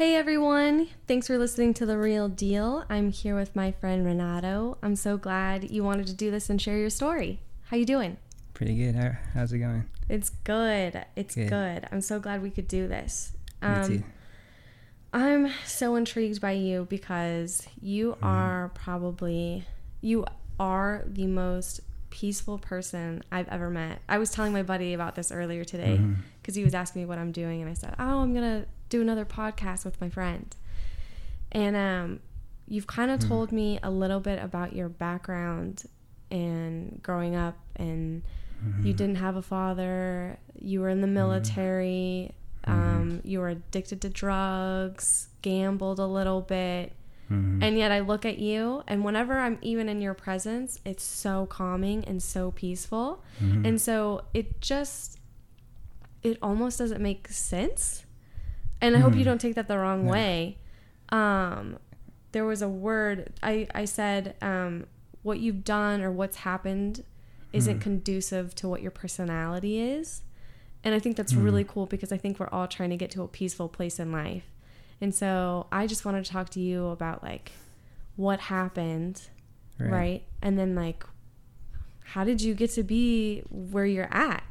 Hey everyone, thanks for listening to The Real Deal. I'm here with my friend Renato. I'm so glad you wanted to do this and share your story. How you doing? Pretty good. How, how's it going? It's good. It's good. good. I'm so glad we could do this. Um, Me too. I'm so intrigued by you because you mm-hmm. are probably you are the most peaceful person I've ever met. I was telling my buddy about this earlier today because mm-hmm. he was asking me what I'm doing, and I said, "Oh, I'm gonna do another podcast with my friend." And um, you've kind of mm-hmm. told me a little bit about your background and growing up, and mm-hmm. you didn't have a father. You were in the mm-hmm. military. Mm-hmm. Um, you were addicted to drugs, gambled a little bit Mm-hmm. And yet I look at you, and whenever I'm even in your presence, it's so calming and so peaceful. Mm-hmm. And so it just, it almost doesn't make sense. And I hope you mm. don't take that the wrong yeah. way. Um, there was a word I, I said, um, what you've done or what's happened isn't mm. conducive to what your personality is. And I think that's mm. really cool because I think we're all trying to get to a peaceful place in life. And so I just wanted to talk to you about like what happened, right? right? And then like how did you get to be where you're at?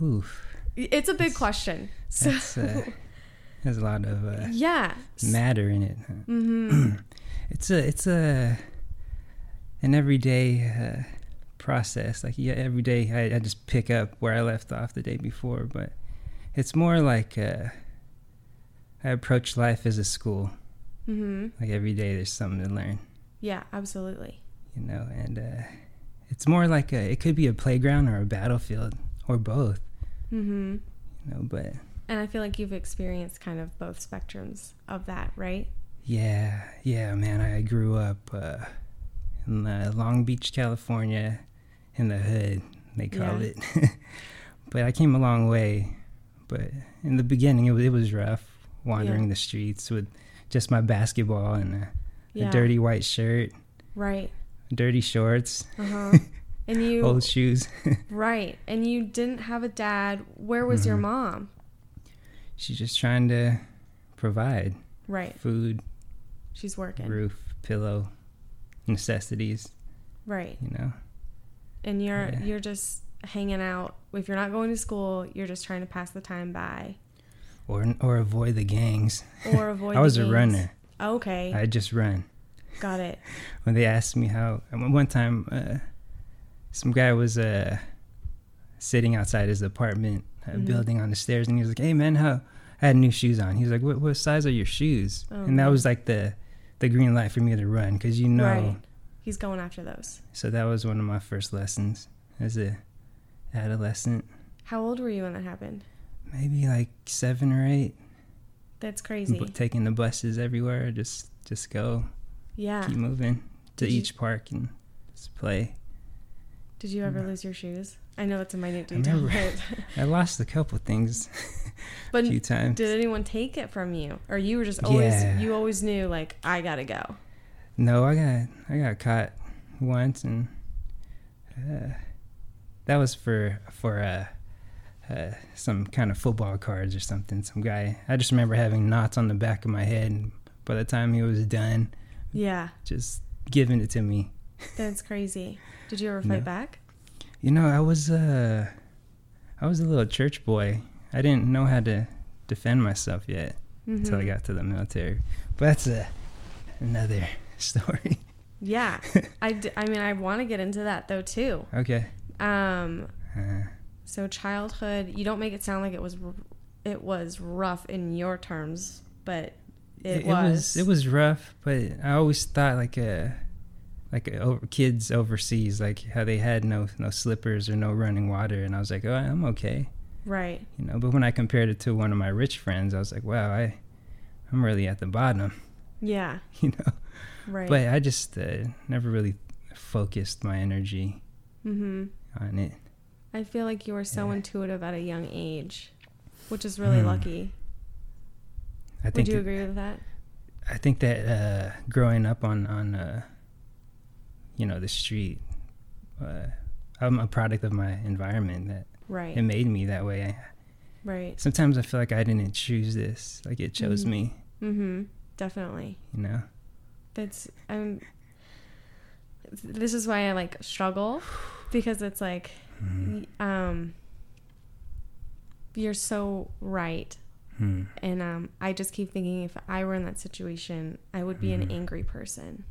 Oof. It's a big question. So uh, there's a lot of uh, yeah matter in it. Mm-hmm. it's a it's a an everyday uh, process. Like yeah, every day I, I just pick up where I left off the day before, but it's more like uh, I approach life as a school. Mm-hmm. Like every day, there's something to learn. Yeah, absolutely. You know, and uh, it's more like a. It could be a playground or a battlefield or both. Mm-hmm. You know, but. And I feel like you've experienced kind of both spectrums of that, right? Yeah, yeah, man. I grew up uh, in uh, Long Beach, California, in the hood. They call yeah. it. but I came a long way. But in the beginning, it was, it was rough wandering yeah. the streets with just my basketball and a, yeah. a dirty white shirt. Right. Dirty shorts. Uh-huh. And you old shoes. right. And you didn't have a dad. Where was mm-hmm. your mom? She's just trying to provide. Right. Food. She's working. Roof, pillow, necessities. Right. You know. And you're yeah. you're just hanging out. If you're not going to school, you're just trying to pass the time by or or avoid the gangs. Or avoid. I was a runner. Okay. I just run. Got it. when they asked me how, one time, uh, some guy was uh, sitting outside his apartment uh, mm-hmm. building on the stairs, and he was like, "Hey man, how?" I had new shoes on. He was like, "What, what size are your shoes?" Oh, and that was like the the green light for me to run because you know right. he's going after those. So that was one of my first lessons as a adolescent. How old were you when that happened? maybe like seven or eight. That's crazy. But taking the buses everywhere, just just go. Yeah. Keep moving to Did each you, park and just play. Did you ever lose your shoes? I know that's a minute detail. I, I lost a couple things. but a few times. Did anyone take it from you, or you were just always yeah. you always knew like I gotta go? No, I got I got caught once, and uh, that was for for. Uh, uh, some kind of football cards or something. Some guy. I just remember having knots on the back of my head. And by the time he was done, yeah, just giving it to me. That's crazy. Did you ever fight no. back? You know, I was uh, I was a little church boy. I didn't know how to defend myself yet mm-hmm. until I got to the military. But that's a another story. Yeah, I, d- I mean I want to get into that though too. Okay. Um. Uh, so childhood, you don't make it sound like it was it was rough in your terms, but it, it was. was. It was rough, but I always thought like a uh, like over, kids overseas, like how they had no no slippers or no running water, and I was like, oh, I'm okay. Right. You know, but when I compared it to one of my rich friends, I was like, wow, I I'm really at the bottom. Yeah. You know. Right. But I just uh, never really focused my energy mm-hmm. on it. I feel like you were so yeah. intuitive at a young age, which is really mm. lucky. I think Would you that, agree with that? I think that uh, growing up on on uh, you know the street, uh, I'm a product of my environment. That right. It made me that way. Right. Sometimes I feel like I didn't choose this. Like it chose Mhm. me. Mm-hmm. Definitely. You know. That's um. This is why I like struggle, because it's like, Mm. um. You're so right, Hmm. and um, I just keep thinking if I were in that situation, I would be an Mhm. angry person,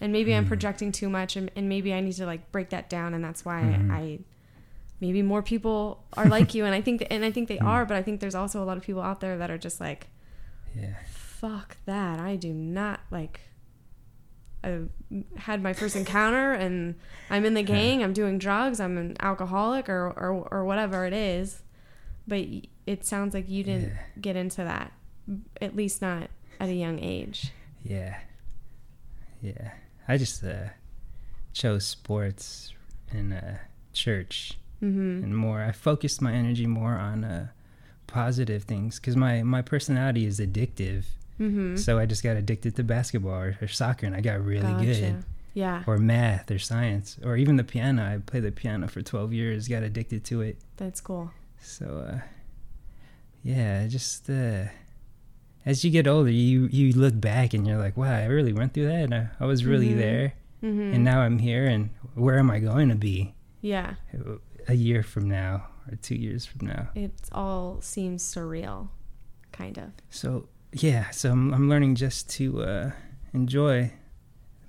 and maybe I'm Mhm. projecting too much, and, and maybe I need to like break that down, and that's why Mhm. I. Maybe more people are like you, and I think, and I think they Mm. are, but I think there's also a lot of people out there that are just like, Yeah. fuck that. I do not like. I had my first encounter, and I'm in the gang. I'm doing drugs. I'm an alcoholic, or or or whatever it is. But it sounds like you didn't Yeah. get into that, at least not at a young age. Yeah. Yeah. I just uh, chose sports and uh, church Mm-hmm. and more. I focused my energy more on uh, positive things because my, my personality is addictive. Mm-hmm. So I just got addicted to basketball or, or soccer and I got really good. Yeah, Or math or science or even the piano. I played the piano for 12 years, got addicted to it. that's cool. So, uh, yeah, just uh, as you get older, you you look back and you're like, wow, I really went through that. And I, I was really Mhm. there, Mm-hmm. and now I'm here. And where am I going to be yeah, a year from now or two years from now? it all seems surreal, kind of. So yeah, so I'm I'm learning just to uh, enjoy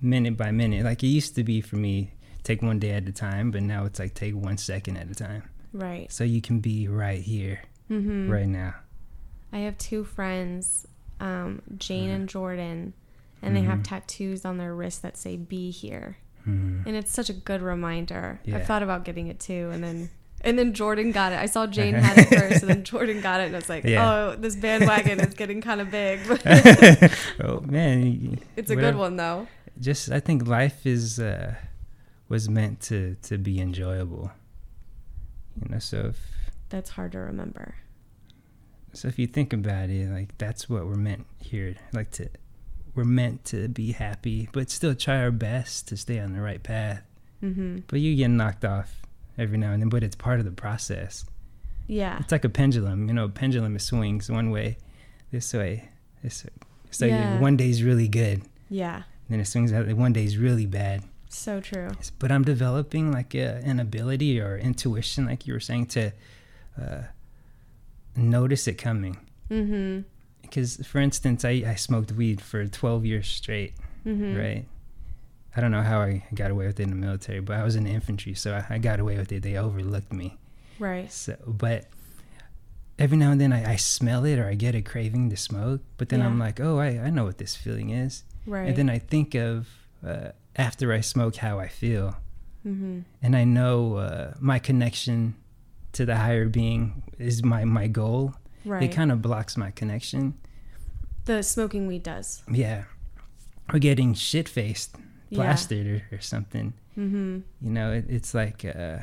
minute by minute. Like it used to be for me, take one day at a time, but now it's like take one second at a time. Right. So you can be right here, Mm-hmm. right now. I have two friends, um, Jane and Jordan, and they Mhm. have tattoos on their wrists that say "Be here," Hmm. and it's such a good reminder. Yeah. I've thought about getting it too, and then and then Jordan got it. I saw Jane had it first, and then Jordan got it, and it's like, Yeah. oh, this bandwagon is getting kind of big. oh man, it's a whatever- good one though. Just I think life is uh, was meant to to be enjoyable. You know, so if That's hard to remember. So if you think about it, like that's what we're meant here, like to we're meant to be happy, but still try our best to stay on the right path. Mm-hmm. But you get knocked off every now and then, but it's part of the process. Yeah. It's like a pendulum, you know, a pendulum swings one way, this way, this way. So Yeah. one day's really good, Yeah. And then it swings out. One day's really bad. So true. But I'm developing like a, an ability or intuition, like you were saying, to uh, notice it coming. Mm-hmm. Because, for instance, I, I smoked weed for 12 years straight, Mm-hmm. right? I don't know how I got away with it in the military, but I was in the infantry, so I, I got away with it. They overlooked me. Right. So, but every now and then I, I smell it or I get a craving to smoke, but then Yeah. I'm like, oh, I, I know what this feeling is. Right. And then I think of uh, after I smoke how I feel. mm-hmm. And I know uh, my connection to the higher being is my, my goal. Right. It kind of blocks my connection. the smoking weed does. Yeah. Or getting shit faced, Yeah. plastered or, or something. Mm-hmm. You know, it, it's like uh,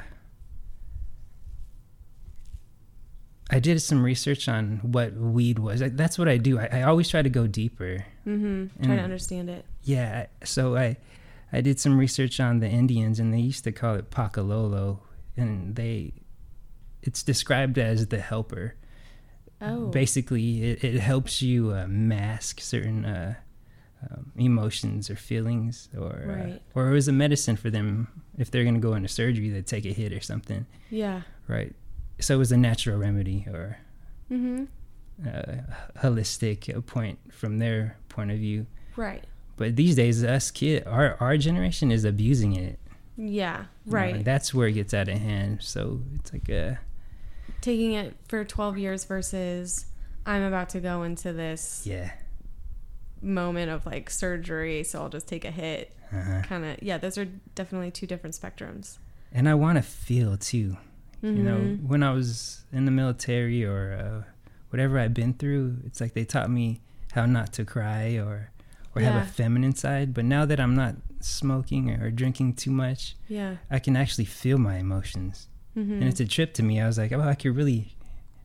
I did some research on what weed was. Like, That's what I do. I, I always try to go deeper. Mm-hmm. Trying to understand it. Yeah. So I I did some research on the Indians, and they used to call it pakalolo, and they it's described as the helper. Oh. Basically, it, it helps you uh, mask certain uh, um, emotions or feelings, or Right. uh, or it was a medicine for them if they're gonna go into surgery, they take a hit or something, yeah. right? So it was a natural remedy or Mm-hmm. uh, holistic uh, point from their point of view. Right. But these days, us kid, our our generation is abusing it. Yeah. you know, Right. that's where it gets out of hand. So it's like a Taking it for 12 years versus I'm about to go into this yeah, moment of like surgery, so I'll just take a hit. uh-huh. Kind of. Yeah. Those are definitely two different spectrums. and I want to feel too. You know, Mhm. when I was in the military or uh, whatever I've been through, it's like they taught me how not to cry or or have a feminine side. But now that I'm not smoking or drinking too much, Yeah. I can actually feel my emotions, Mm-hmm. and it's a trip to me. I was like, oh, I could really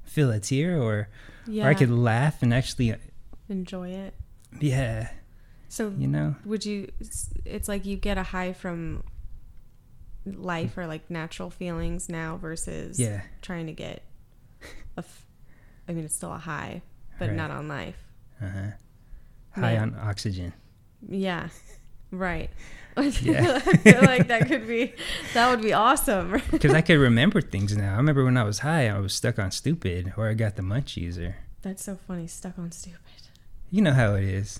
feel a tear, or yeah. or I could laugh and actually, enjoy it. yeah, So you know, would you it's like you get a high from life or like natural feelings now versus yeah. trying to get a f- I mean, it's still a high, but Right. not on life. Uh-huh. High Man. on oxygen. Yeah, right. Yeah. I feel like that could be, that would be awesome. Because I could remember things now. I remember when I was high, I was stuck on stupid, or I got the munchies, or That's so funny. Stuck on stupid. you know how it is.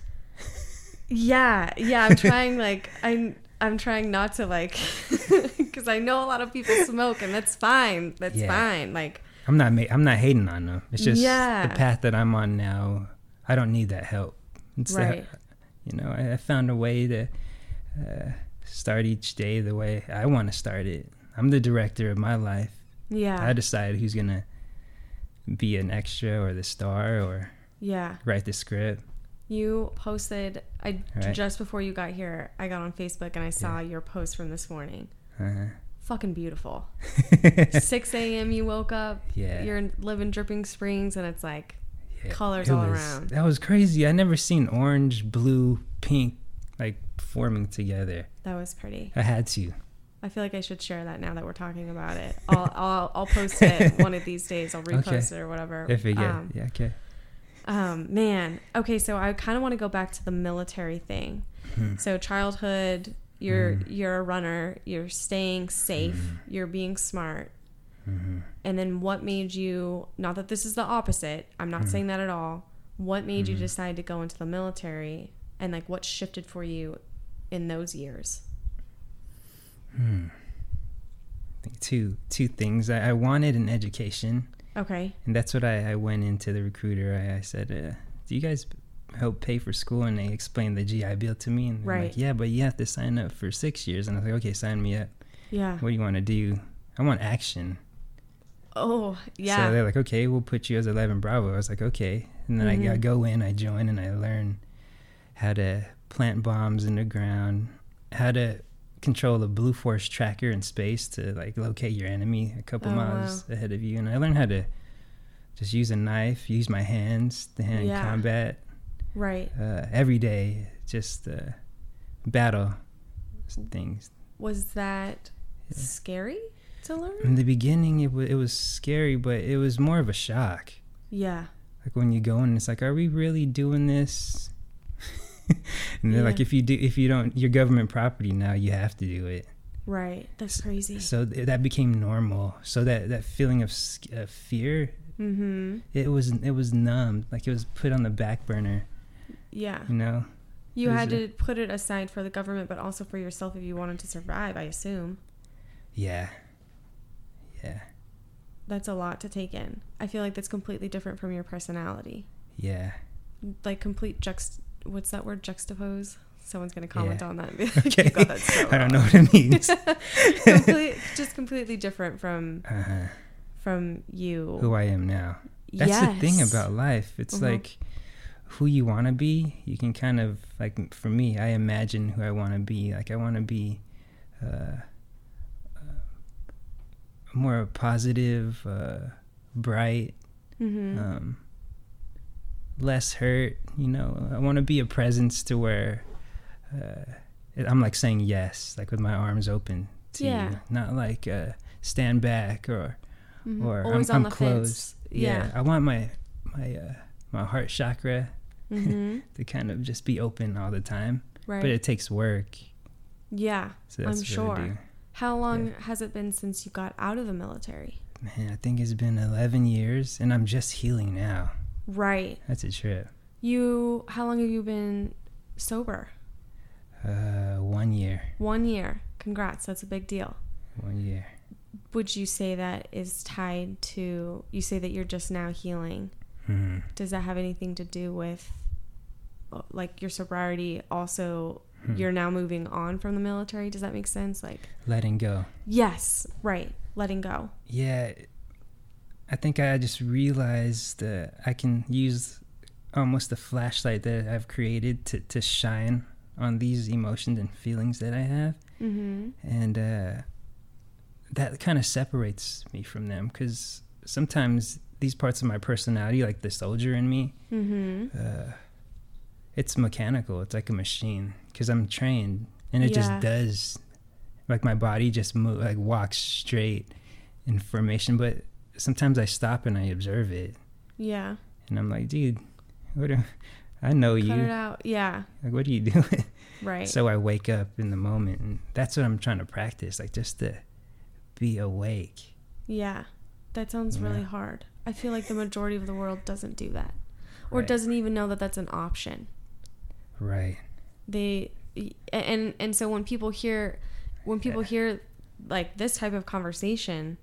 Yeah, yeah. I'm trying like I'm I'm trying not to like because I know a lot of people smoke and that's fine. That's Yeah. fine. Like I'm not ma- I'm not hating on them. It's just Yeah. the path that I'm on now. I don't need that help. It's Right. you know, I, I found a way to uh, start each day the way I want to start it. I'm the director of my life. yeah, I decide who's gonna be an extra or the star or yeah. write the script. You posted I Right. just before you got here. I got on Facebook and I saw your post from this morning. Uh-huh. Fucking beautiful. 6 a.m. You woke up. Yeah. You're living Dripping Springs and it's like Yeah, colors it all was- around. That was crazy. I never seen orange, blue, pink like forming together. that was pretty. I had to. I feel like I should share that now that we're talking about it. I'll I'll, I'll post it one of these days. I'll repost Okay. it or whatever. I forget. Um, yeah. Okay. Um, man. Okay, so I kind of want to go back to the military thing. Hmm. So childhood, you're Mm. you're a runner. You're staying safe. Mm. You're being smart. hmm And then what made you? Not that this is the opposite. I'm not Mm. saying that at all. What made you Mhm. decide to go into the military? And like, what shifted for you in those years? Hmm. I think two two things. I, I wanted an education, Okay. and that's what I, I went into the recruiter. I, I said, uh, "Do you guys help pay for school?" And they explained the GI Bill to me, and they're Right. like, "Yeah, but you have to sign up for six years." And I was like, "Okay, sign me up. Yeah. What do you want to do? I want action." Oh, yeah. So they're like, "Okay, we'll put you as 11 Bravo." I was like, "Okay," and then I, I Mhm. go in, I join, and I learn how to plant bombs in the ground, how to control the Blue Force tracker in space to like locate your enemy a couple Oh, miles ahead of you, and I learned how to just use a knife, use my hands to hand Yeah. combat right. uh, every day, just uh, battle things. Was that Yeah. scary to learn? In the beginning, it was it was scary, but it was more of a shock. Yeah. like when you go in, it's like are we really doing this and they're like if you do if you don't your government property now you have to do it Right. That's crazy. so th- that became normal so that that feeling of uh, fear Mm-hmm. it was it was numb like it was put on the back burner Yeah. you know You had it- to put it aside for the government, but also for yourself if you wanted to survive, I assume. yeah yeah That's a lot to take in. I feel like that's completely different from your personality. yeah Like complete juxt what's that word? Juxtapose? Someone's gonna comment Yeah. on that like, okay got that so i don't know what it means Complete, just completely different from uh-huh. from you. who i am now That's the thing about life. It's Mhm. like who you want to be. You can kind of like for me, I imagine who I want to be. Like I want to be uh, uh, more positive, uh, bright, hmm um, less hurt. You know, I want to be a presence to where uh, I'm like saying yes, like with my arms open to Yeah. you, not like uh, stand back or Mhm. or always I'm, I'm closed. fence. Yeah. I want my my uh, my heart chakra hmm to kind of just be open all the time, Right. but it takes work. yeah. So that's I'm sure. How long has it been since you got out of the military? Man, I think it's been 11 years, and I'm just healing now. Right. That's a trip. You. How long have you been sober? Uh, one year, One year. Congrats. That's a big deal. one year. Would you say that is tied to? You say that you're just now healing. Hmm. Does that have anything to do with, uh, like your sobriety? Also, Hmm. you're now moving on from the military. Does that make sense? Like, Letting go. yes, right. Letting go. Yeah, I think I just realized that I can use almost the flashlight that I've created to, to shine on these emotions and feelings that I have. Mm-hmm. and uh, that kind of separates me from them because sometimes these parts of my personality like the soldier in me Mm-hmm. uh, it's mechanical it's like a machine because i'm trained and it Yeah. just does like my body just move like walks straight in formation but sometimes i stop and i observe it Yeah. And I'm like, dude, what? Are, I know Cut you. it out. Yeah. Like, what are you doing? Right. So I wake up in the moment, and that's what I'm trying to practice, like just to be awake. yeah. That sounds really hard. I feel like the majority of the world doesn't do that, or Right. doesn't even know that that's an option. Right. They and and so when people hear when people Yeah. hear like this type of conversation,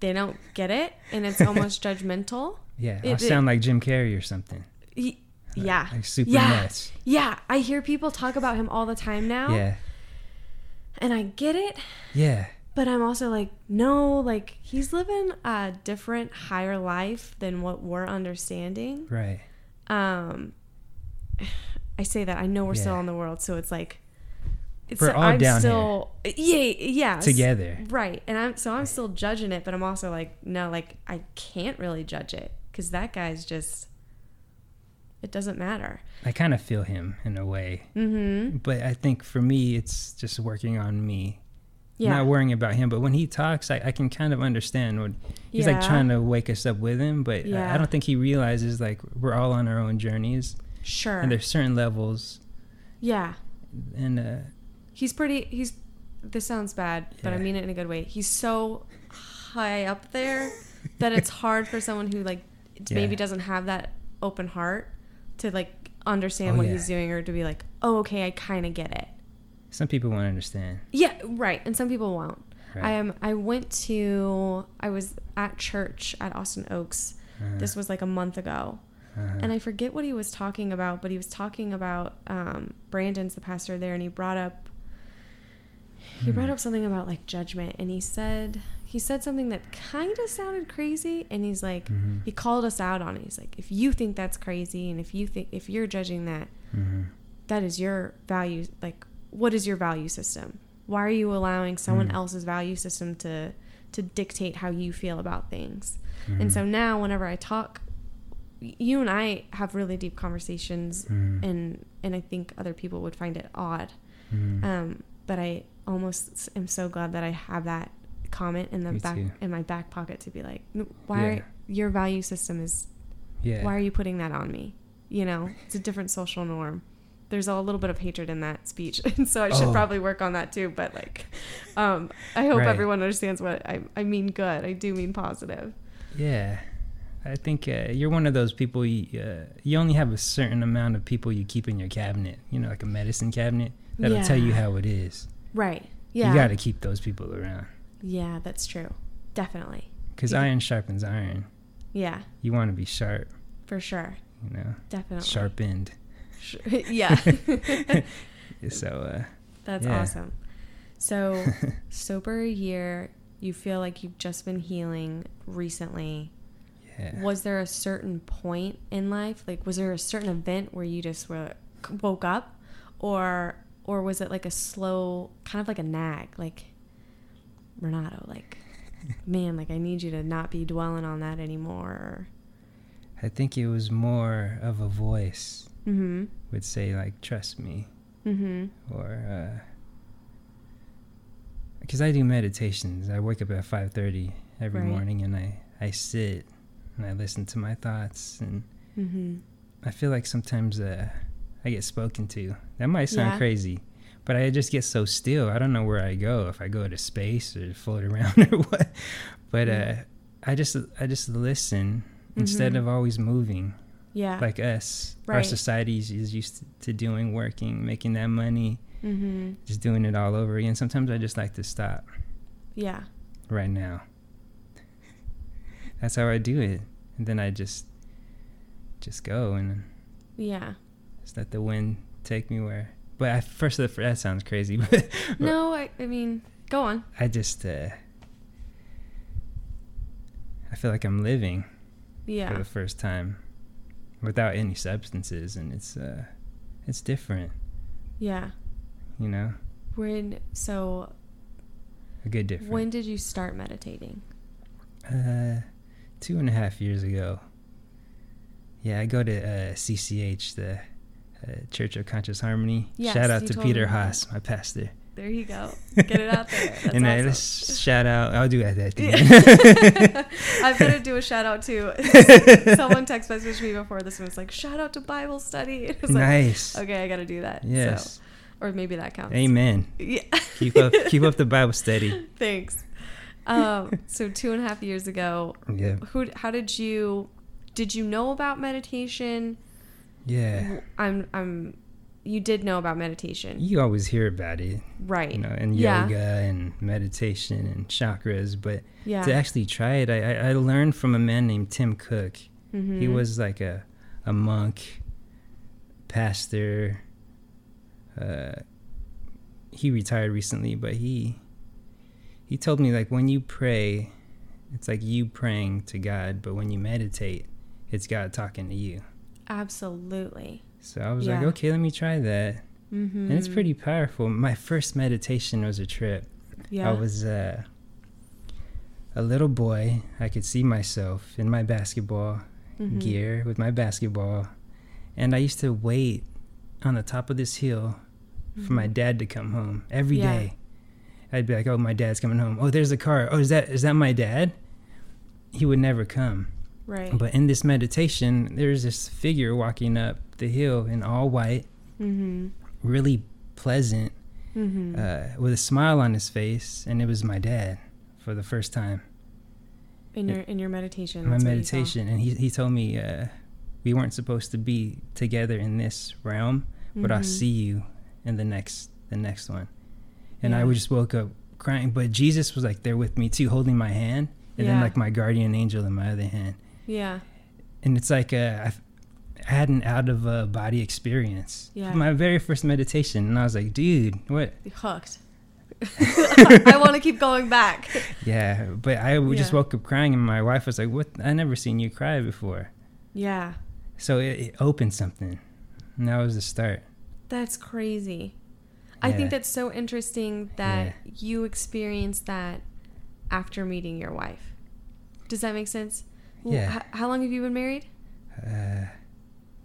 they don't get it, and it's almost judgmental. Yeah. It- sound like Jim Carrey or something. Y- Yeah. Like super Yeah. nuts. Yeah, I hear people talk about him all the time now, Yeah. and I get it, Yeah. but I'm also like, no, like he's living a different, higher life than what we're understanding. Right. Um, I say that I know we're still in the world, so it's like it's We're all I'm down still yeah yeah Together. right, and I'm so I'm still judging it, but I'm also like no, like I can't really judge it because that guy's just it doesn't matter. I kind of feel him in a way. Mm-hmm. But I think for me, it's just working on me. Yeah. Not worrying about him. But when he talks, I, I can kind of understand what he's like trying to wake us up with him. But I- I don't think he realizes like we're all on our own journeys. Sure. And there's certain levels. yeah. And uh, He's pretty. He's. This sounds bad, but I mean it in a good way. He's so high up there that it's hard for someone who like maybe doesn't have that open heart to like understand Oh, what yeah. he's doing or to be like, oh, okay, I kind of get it. some people won't understand. Yeah, right. And some people won't. Right. I am. I went to. I was at church at Austin Oaks. Uh-huh. This was like a month ago, Uh-huh. and I forget what he was talking about, but he was talking about um, Brandon's the pastor there, and he brought up he brought Hmm. up something about like judgment, and he said he said something that kind of sounded crazy, and he's like Mhm. he called us out on it. He's like, if you think that's crazy, and if you think if you're judging that, Mhm. that is your value. Like, what is your value system? Why are you allowing someone Mm. else's value system to to dictate how you feel about things? And so now, whenever I talk, you and I have really deep conversations, Mhm. and and I think other people would find it odd. Um, but I almost am so glad that I have that comment in the Me back too. in my back pocket to be like, why Yeah. are, your value system is yeah. why are you putting that on me? You know, it's a different social norm. There's a little bit of hatred in that speech, and so I should Oh. probably work on that too. But like, um, I hope Right. everyone understands what I, I mean. Good. I do mean positive. Yeah, I think uh, you're one of those people. You, uh, you only have a certain amount of people you keep in your cabinet. You know, like a medicine cabinet that'll tell you how it is. Right. Yeah. You got to keep those people around Yeah, that's true. Definitely. because You- iron sharpens iron. Yeah, You want to be sharp. for sure. You know, Definitely. sharpened. Sh- yeah. So uh, That's Yeah. awesome. So, sober a year, you feel like you've just been healing recently. yeah. Was there a certain point in life? Like, was there a certain event where you just were, woke up? Or, or was it like a slow, kind of like a nag? Like, Renato, like, man, like, I need you to not be dwelling on that anymore. I think it was more of a voice Mm hmm. would say like, "Trust me," Mm hmm. or because I do meditations. I wake up at five thirty every Right. morning and I I sit and I listen to my thoughts and Mm hmm. I feel like sometimes uh, I get spoken to. That might sound Yeah. crazy, but I just get so still. I don't know where I go if I go to space or float around or what. But uh, I just I just listen instead Mhm. of always moving Yeah. like us. Our society is used to doing, working, making that money, mm hmm. just doing it all over again. Sometimes I just like to stop Yeah. right now. That's how I do it, and then I just just go and Yeah. Just let the wind take me where. But I, first, that sounds crazy, but No, I, I mean, go on. I just uh, I feel like I'm living Yeah. for the first time without any substances, and it's uh, it's different, Yeah. you know, When so a good different. when did you start meditating? Uh, two and a half years ago. Yeah, I go to uh, CCH, the Church of Conscious Harmony. Yes, Shout out to Peter Haas, my pastor. There you go. Get it out there. That's and I awesome. just shout out. I'll do that. at the Yeah. end. I've got to do a shout out too. Someone text messaged me before this one was like, shout out to Bible study. Was nice. like, okay, I got to do that. Yes. So, or maybe that counts. Amen. Yeah. Keep up. keep up the Bible study. Thanks. Um, so two and a half years ago, Yeah. who? How did you? Did you know about meditation? Yeah. I'm. I'm. You did know about meditation, You always hear about it, right? you know, and Yeah. yoga and meditation and chakras, but yeah. to actually try it, I, I learned from a man named Tim Cook. Mhm. He was like a a monk, pastor. Uh, he retired recently, but he he told me like when you pray, it's like you praying to God, but when you meditate, it's God talking to you. Absolutely. So I was like, okay, let me try that, Mm-hmm. and it's pretty powerful. My first meditation was a trip. Yeah. I was uh, a little boy. I could see myself in my basketball Mhm. gear with my basketball, and I used to wait on the top of this hill for my Mhm. dad to come home every Yeah. day. I'd be like, "Oh, my dad's coming home. Oh, there's a car. Oh, is that is that my dad?" He would never come. Right. But in this meditation, there's this figure walking up the hill in all white, mm-hmm. really pleasant, Mm-hmm. uh, with a smile on his face, and it was my dad for the first time. in your in your meditation. my that's what you saw. meditation, and he he told me uh, we weren't supposed to be together in this realm, but I'll Mhm. see you in the next the next one. And I Yeah. would just woke up crying, but Jesus was like there with me too, holding my hand, and then like my guardian angel in my other hand. Yeah. And it's like uh, I had an out of uh, body experience. Yeah. My very first meditation, and I was like, dude, what? Hooked. I want to keep going back. Yeah, but I just Yeah. woke up crying, and my wife was like, "What? I never seen you cry before." Yeah. So it, it opened something, and that was the start. That's crazy. I think that's so interesting that you experienced that after meeting your wife. Does that make sense? Yeah. h- how long have you been married? Uh,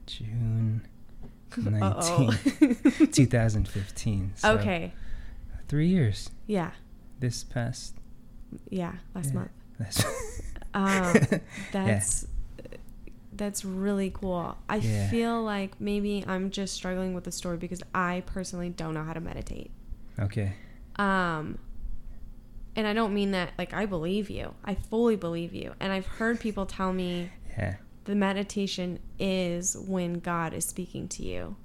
June Uh-oh. 19, 2015. So okay. three years. Yeah. This past. Yeah. Last Yeah. month. That's Um, that's that's really cool. I Yeah. feel like maybe I'm just struggling with the story because I personally don't know how to meditate. okay. Um, and I don't mean that like I believe you. I fully believe you. And I've heard people tell me Yeah. the meditation is when God is speaking to you.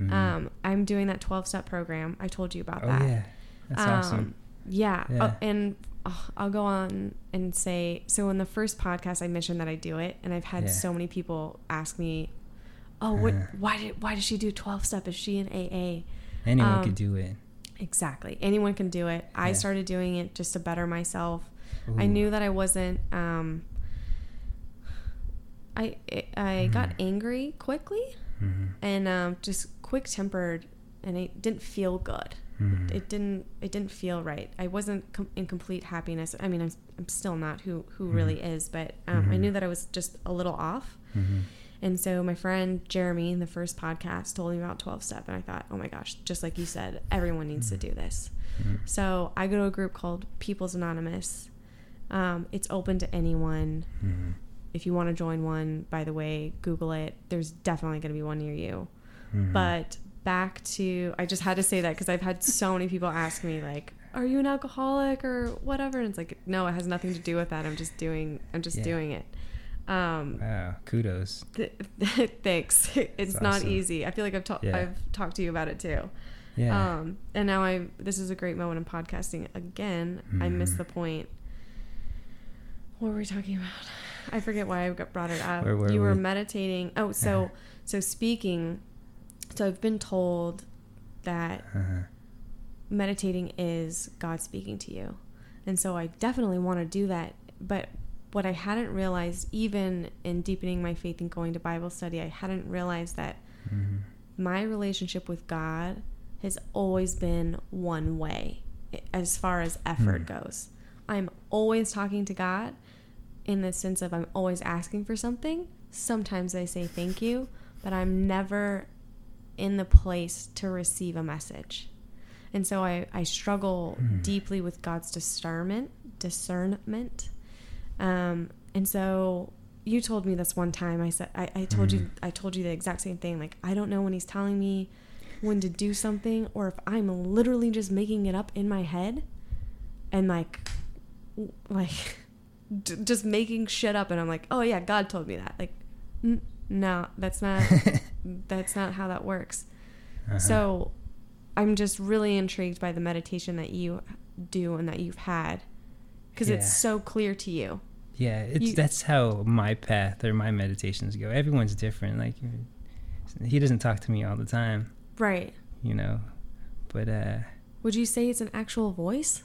Mhm. Um, I'm doing that 12 step program. I told you about oh that. yeah, that's awesome. Um, Yeah. Yeah. Uh, and uh, I'll go on and say so in the first podcast I mentioned that I do it and I've had Yeah. so many people ask me, "Oh, what Uh-huh. why did why does she do 12 step? Is she in AA?" Anyone um, could do it. Exactly. Anyone can do it. I started doing it just to better myself. I knew that I wasn't um I I got Mhm. angry quickly Mhm. and um, just quick tempered and it didn't feel good Mhm. it didn't it didn't feel right i wasn't com- in complete happiness i mean i'm, I'm still not who who really is but um, i knew that i was just a little off Mhm. And so my friend jeremy in the first podcast told me about 12 step and i thought oh my gosh just like you said everyone needs to do this Mhm. so i go to a group called people's anonymous um, it's open to anyone Mhm. if you want to join one by the way google it there's definitely going to be one near you Mhm. but back to, I just had to say that because I've had so many people ask me, like, are you an alcoholic or whatever? And it's like, no, it has nothing to do with that. I'm just doing, I'm just Yeah. doing it. Um, wow, kudos. th- thanks. It's That's not awesome. easy. I feel like I've, ta- Yeah. I've talked to you about it too. Yeah. Um, and now I, this is a great moment in podcasting again. I missed Mhm. the point. What were we talking about? I forget why I got brought it up. Where were you were we? meditating. Oh, so Uh-huh. so speaking. So I've been told that uh-huh. meditating is God speaking to you, and so I definitely want to do that. But what I hadn't realized, even in deepening my faith and going to Bible study, I hadn't realized that Mhm. my relationship with God has always been one way as far as effort Hmm. goes. I'm always talking to God in the sense of I'm always asking for something. Sometimes I say thank you, but I'm never in the place to receive a message. And so I, I struggle Hmm. deeply with God's discernment, discernment. Um, and so you told me this one time. I said I, I told you Mhm. I told you the exact same thing. Like I don't know when he's telling me when to do something or if I'm literally just making it up in my head and like like d- just making shit up and I'm like, "Oh yeah, God told me that." Like n- no, that's not that's not how that works. Uh-huh. So I'm just really intrigued by the meditation that you do and that you've had because Yeah. it's so clear to you. Yeah, it's you- that's how my path or my meditations go. Everyone's different. Like he doesn't talk to me all the time, Right. you know. But uh Would you say it's an actual voice?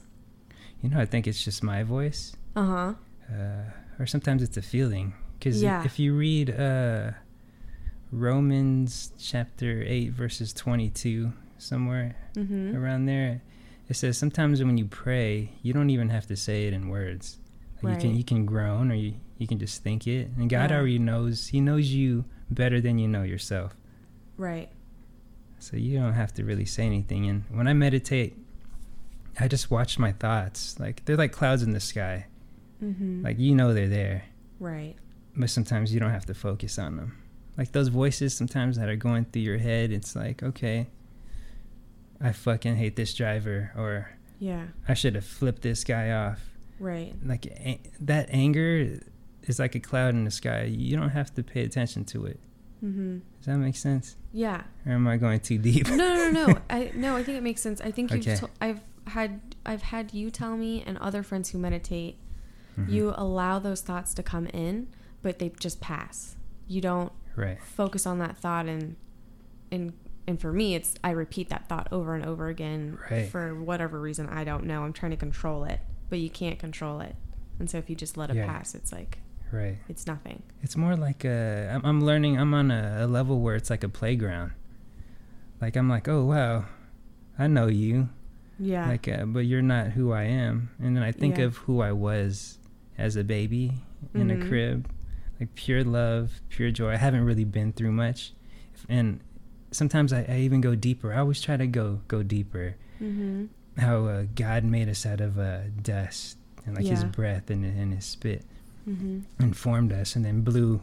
you know, I think it's just my voice. Uh-huh. uh, or sometimes it's a feeling. Because Yeah. if you read uh, Romans chapter 8, verses 22, somewhere Mhm. around there, it says sometimes when you pray, you don't even have to say it in words. Like You can you can groan or you, you can just think it. And God Yeah. already knows. He knows you better than you know yourself. Right. So you don't have to really say anything. And when I meditate, I just watch my thoughts. Like they're like clouds in the sky. Mhm. Like you know they're there. right. but sometimes you don't have to focus on them. Like those voices sometimes that are going through your head, it's like, okay, I fucking hate this driver, or Yeah. I should have flipped this guy off. Right. Like a- that anger is like a cloud in the sky. You don't have to pay attention to it. Mhm. Does that make sense? Yeah. Or am I going too deep? No, no, no, no. I no, I think it makes sense. I think you've to, I've had I've had you tell me and other friends who meditate, Mhm. you allow those thoughts to come in, but they just pass. You don't right. focus on that thought and and and for me it's I repeat that thought over and over again Right. for whatever reason I don't know. I'm trying to control it, but you can't control it. And so if you just let it Yeah. pass, it's like Right. it's nothing. It's more like a, I'm, I'm learning, I'm on a, a level where it's like a playground. Like I'm like, oh wow, I know you. Yeah. like uh, but you're not who i am and then i think Yeah. of who i was as a baby in Mhm. a crib like pure love pure joy i haven't really been through much and sometimes i, I even go deeper i always try to go go deeper mhm. How uh, god made us out of uh, dust and like his breath and, and his spit Mhm. and formed us and then blew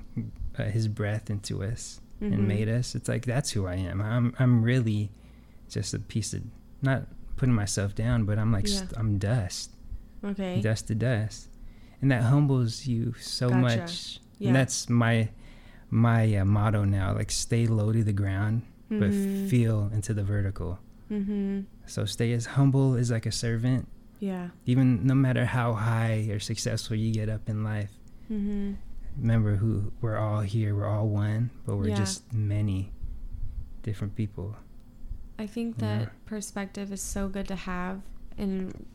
uh, his breath into us Mhm. and made us it's like that's who i am i'm i'm really just a piece of not putting myself down but i'm like Yeah. st- i'm dust Okay. dust to dust and that humbles you so Gotcha. much Yeah. and that's my my uh, motto now like stay low to the ground but Mhm. feel into the vertical Mhm. so stay as humble as like a servant Yeah. even no matter how high or successful you get up in life mm-hmm. remember who we're all here we're all one but we're Yeah. just many different people I think Yeah. that perspective is so good to have and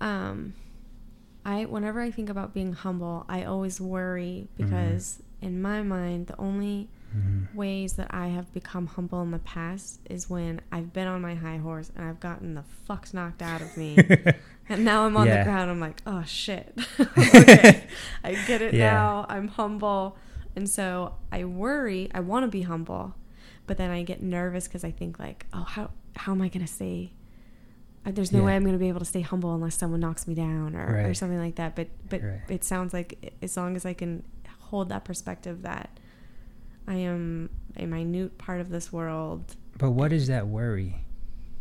um I whenever I think about being humble, I always worry Mm-hmm. because in my mind the only Mhm. ways that I have become humble in the past is when I've been on my high horse and I've gotten the fucks knocked out of me. and now I'm on Yeah. the ground. I'm like, oh shit. okay. I get it Yeah. now. I'm humble. And so I worry. I want to be humble. But then I get nervous because I think, like, oh, how, how am I going to stay? There's no Yeah. way I'm going to be able to stay humble unless someone knocks me down or, or something like that. But but Right. it sounds like as long as I can hold that perspective that I am a minute part of this world. but what is that worry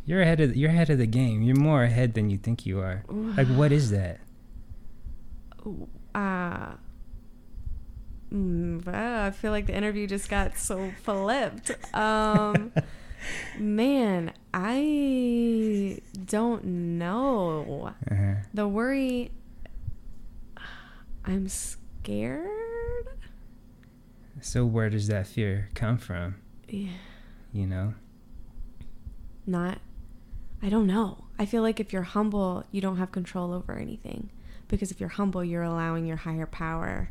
you're ahead of you're ahead of the game you're more ahead than you think you are like what is that Uh, mm, I feel like the interview just got so flipped. Um, man, I don't know. uh-huh. The worry, I'm scared. So where does that fear come from Yeah. you know Not, I don't know. I feel like if you're humble, you don't have control over anything. Because if you're humble, you're allowing your higher power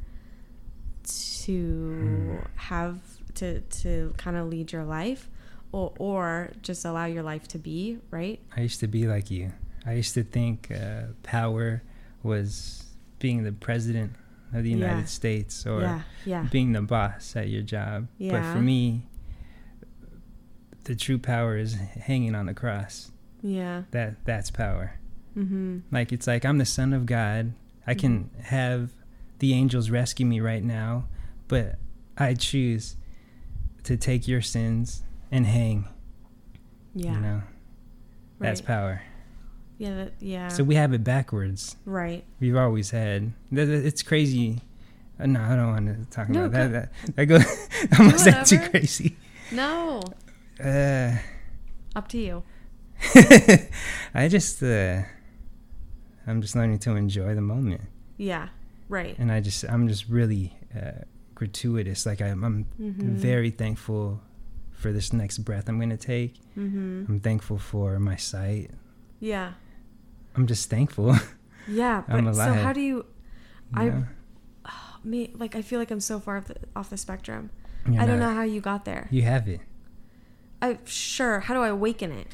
to Hmm. have to to kind of lead your life or or just allow your life to be, right? I used to be like you. I used to think uh, power was being the president of the United Yeah. States or yeah, yeah. being the boss at your job. But for me, the true power is hanging on the cross. Yeah. That that's power. Mm-hmm. Like it's like I'm the son of God. I can have the angels rescue me right now, but I choose to take your sins and hang. Yeah. You know, that's power. Yeah. That, yeah. So we have it backwards. right. We've always had. It's crazy. Uh, No, I don't want to talk No, about go- that. That, that goes. almost that too crazy. No. Uh, Up to you. I just. Uh, I'm just learning to enjoy the moment, Yeah. Right. and I just. I'm just really uh, gratuitous. Like I'm. I'm Mm-hmm. very thankful for this next breath I'm gonna take. Mm-hmm. I'm thankful for my sight. Yeah. I'm just thankful. Yeah. But I'm so how do you? I- know? Me like I feel like I'm so far off the, off the spectrum. You're I don't not- know how you got there. You have it. I sure. How do I awaken it?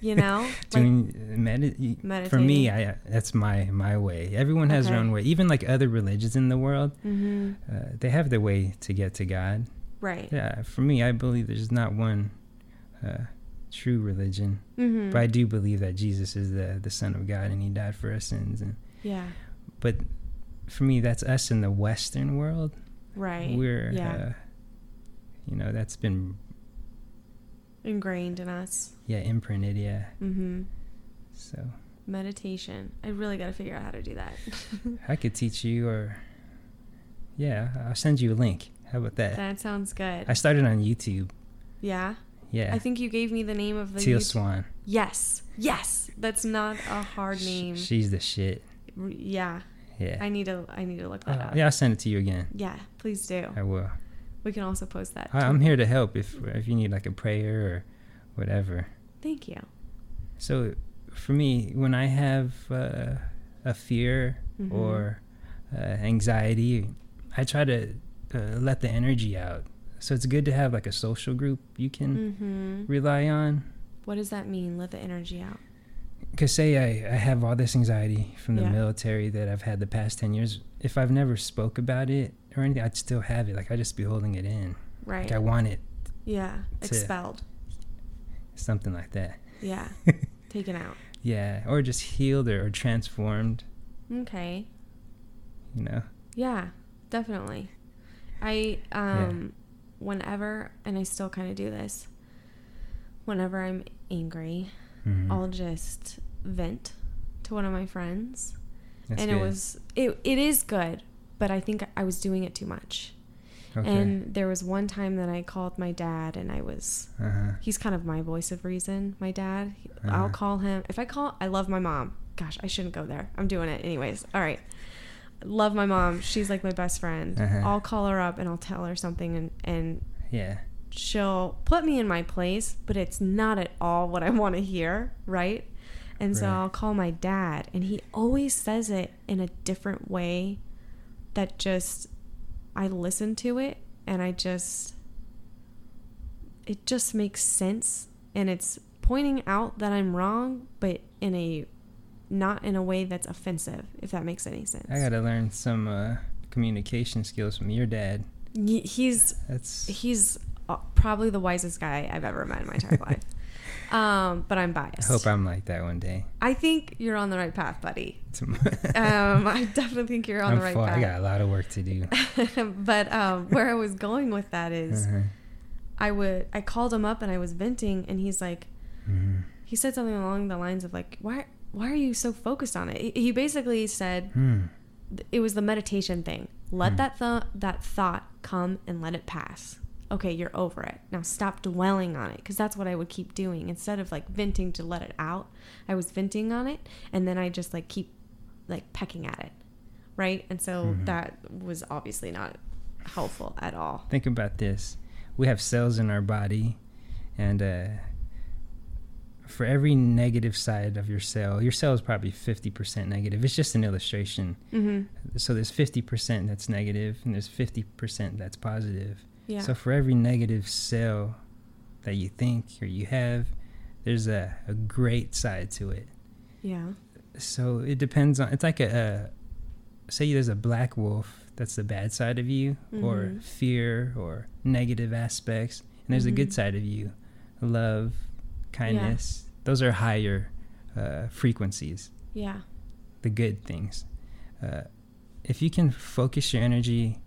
You know. Doing uh, medi- for me, I uh, that's my my way. Everyone has their own way. Even like other religions in the world, mm-hmm. uh, they have their way to get to God. Right. Yeah, for me, I believe there's not one uh, true religion, Mm-hmm. but I do believe that Jesus is the the Son of God and He died for our sins. And Yeah. but for me, that's us in the Western world. Right. We're yeah. uh, you know that's been ingrained in us. yeah imprinted yeah. Mm-hmm. So Meditation. I really got to figure out how to do that. I could teach you, or yeah, I'll send you a link. How about that? that sounds good. I started on YouTube. yeah. Yeah, I think you gave me the name of the Teal YouTube- Swan. Yes. Yes. That's not a hard name. She's the shit. Yeah. Yeah. I need to I need to look that Uh, up. yeah, I'll send it to you again. Yeah, please do. I will. We can also post that. I, I'm here to help if if you need like a prayer or whatever. Thank you. So for me, when I have uh, a fear Mhm. or uh, anxiety, I try to uh, let the energy out. So it's good to have like a social group you can Mm-hmm. rely on. What does that mean? Let the energy out. Because say I, I have all this anxiety from the Yeah. military that I've had the past 10 years. If I've never spoke about it or anything, I'd still have it. Like I'd just be holding it in. Right. Like I want it, yeah. Expelled. something like that. Yeah. Taken out. Yeah. Or just healed or, or transformed, Okay. you know? Yeah, definitely. I um whenever and I still kind of do this. Whenever I'm angry, Mhm. I'll just vent to one of my friends. That's and good. it was it it is good, but I think I was doing it too much. okay. And there was one time that I called my dad and I was uh-huh. he's kind of my voice of reason, my dad. Uh-huh. I'll call him. If I call I love my mom. Gosh, I shouldn't go there. I'm doing it anyways. All right. Love my mom. She's like my best friend. Uh-huh. I'll call her up and I'll tell her something and and Yeah. she'll put me in my place, but it's not at all what I want to hear, right? And so Right. I'll call my dad, and he always says it in a different way that just I listen to it and I just it just makes sense and it's pointing out that I'm wrong, but in a not in a way that's offensive, if that makes any sense. I got to learn some uh, communication skills from your dad. Y- He's That's he's uh, probably the wisest guy I've ever met in my entire life. Um, but I'm I biased. hope I'm like that one day. I think you're on the right path, buddy. Um, I definitely think you're on I'm the right path. I got a lot of work to do. but um, where I was going with that is, Uh-huh. I would I called him up and I was venting, and he's like, Mhm. he said something along the lines of like, why why are you so focused on it? He- basically said Hmm. it was the meditation thing. Let Hmm. that th- that thought come and let it pass. Okay, you're over it. Now stop dwelling on it because that's what I would keep doing instead of like venting to let it out. I was venting on it and then I just like keep like pecking at it. Right? And so Mhm. that was obviously not helpful at all. Think about this. We have cells in our body, and uh, for every negative side of your cell, your cell is probably 50% negative. It's just an illustration. Mhm. So there's 50% that's negative, and there's 50% that's positive. Yeah. So for every negative cell that you think or you have, there's a, a great side to it. yeah. So it depends on. It's like a, a say there's a black wolf. That's the bad side of you, or Mhm. fear, or negative aspects, and there's a Mhm. good side of you. love, kindness. Those are higher uh, frequencies, Yeah. the good things. Uh, if you can focus your energy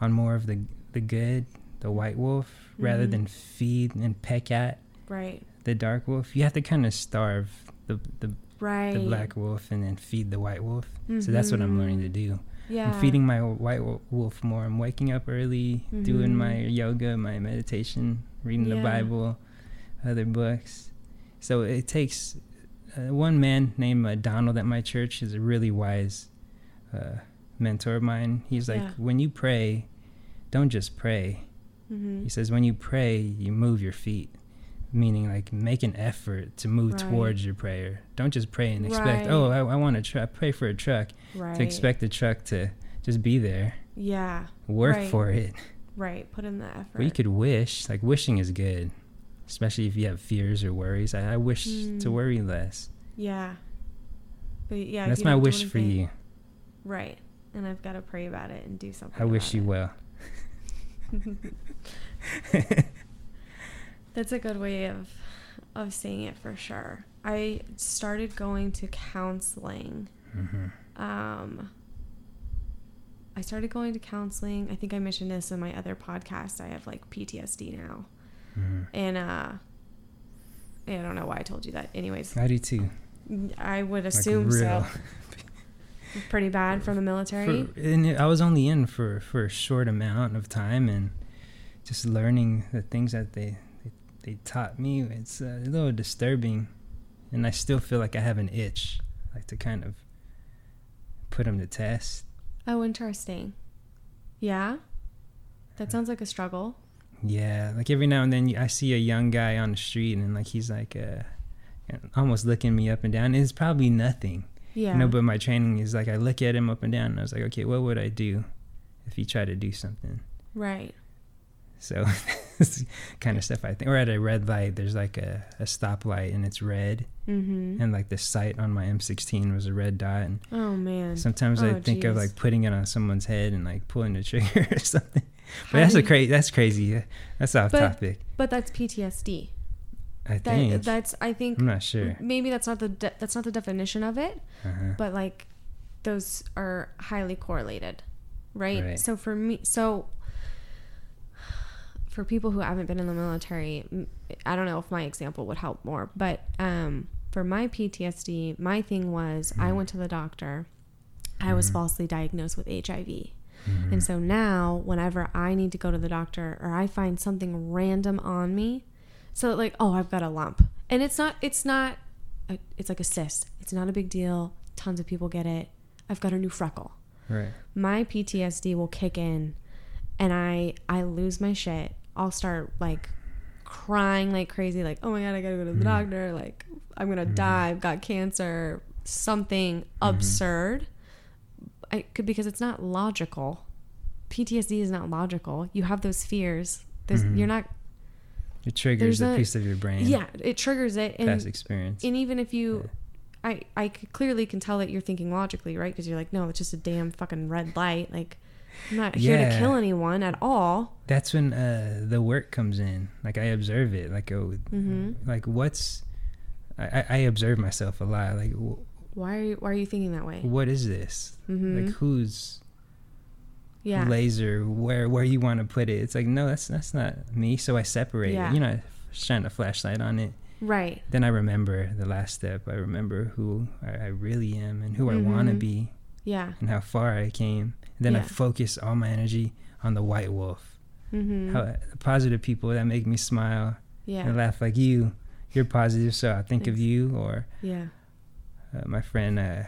on more of the the good, the white wolf, rather Mhm. than feed and peck at Right. the dark wolf, you have to kind of starve the the, Right. the black wolf and then feed the white wolf. So that's what I'm learning to do. Yeah. I'm feeding my white wolf more. I'm waking up early, doing my yoga, my meditation, reading the Bible, other books. So it takes uh, one man named uh, Donald at my church is a really wise uh, mentor of mine. He's like, Yeah. when you pray, don't just pray. Mhm. He says, when you pray, you move your feet, meaning like make an effort to move Right. towards your prayer. Don't just pray and expect, Right. oh, I, I want to try, pray for a truck Right. to expect the truck to just be there. Yeah. Work for it. Right. Put in the effort. But you could wish. Like wishing is good, especially if you have fears or worries. I, I wish to Mm. worry less. Yeah. But yeah. That's my wish for you. Right. And I've got to pray about it and do something. I wish you it. well. That's a good way of of saying it for sure. I started going to counseling. hmm Um, I started going to counseling. I think I mentioned this in my other podcast. I have like PTSD now, hmm and uh, I don't know why I told you that. Anyways, I do too. I would Like assume so. Pretty bad from the military. For, and I was only in for, for a short amount of time and just learning the things that they they, they taught me. It's a little disturbing, and I still feel like I have an itch, like to kind of put them to test. oh, interesting. Yeah, that sounds like a struggle. Yeah, like every now and then I see a young guy on the street and like he's like uh, almost looking me up and down. It's probably nothing, Yeah. you know. But my training is like I look at him up and down and I was like, okay, what would I do if he tried to do something? right. So it's kind of stuff I think. Or at a red light, there's like a, a stoplight and it's red, Mm-hmm. and like the sight on my M16 was a red dot. And oh man. sometimes I Oh, think of like putting it on someone's head and like pulling the trigger or something. But that's a crazy. That's crazy. That's off But- topic. But that's PTSD. I That think. that's I think I'm not sure. maybe that's not the de- that's not the definition of it, Uh-huh. but like those are highly correlated, right? Right. So for me, so for people who haven't been in the military, I don't know if my example would help more, but um, for my PTSD, my thing was I went to the doctor. I was Mhm. falsely diagnosed with HIV. Mhm. And so now, whenever I need to go to the doctor or I find something random on me, so like, oh, I've got a lump, and it's not, it's not, a, it's like a cyst. It's not a big deal. Tons of people get it. I've got a new freckle. right. My PTSD will kick in, and I I lose my shit. I'll start like crying like crazy, like, oh my god, I gotta go to the Mhm. doctor. Like, I'm gonna Mhm. die. I've got cancer. Something absurd. I could because it's not logical. PTSD is not logical. You have those fears. There's, Mhm. You're not. It triggers a a- piece of your brain. Yeah, it triggers it, and Past experience. and even if you, Yeah. I clearly can tell that you're thinking logically, right? Because you're like, no, it's just a damn fucking red light. Like, I'm not here to kill anyone at all. That's when uh, the work comes in. Like I observe it. Like oh, Mhm. like what's I, I I observe myself a lot. Like Why are you, why are you thinking that way? what is this? hmm Like who's yeah. laser? Where where you want to put it? It's like no, that's that's not me. So I separate Yeah. it. You know, I shine a flashlight on it. Right. Then I remember the last step. I remember who I, I really am and who I want to be Yeah. and how far I came. And then I focus all my energy on the white wolf. hmm How the positive people that make me smile yeah. and laugh like you. You're positive, so I think of you or Yeah. Uh, my friend uh,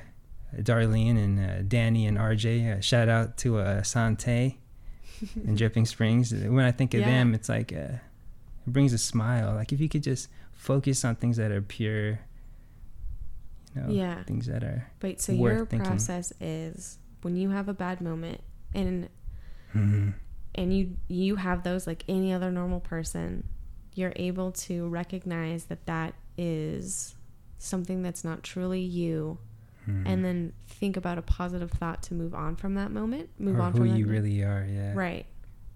Darlene and uh, Danny and RJ. Uh, shout out to uh, Sante in Dripping Springs. When I think of Yeah. them, it's like uh, it brings a smile. Like if you could just focus on things that are pure, you know, Yeah. things that are. But so your thinking. process is when you have a bad moment and Mhm. and you you have those like any other normal person, you're able to recognize that that is something that's not truly you Mhm. and then think about a positive thought to move on from that moment, move or on who from you moment. really are. Yeah. Right.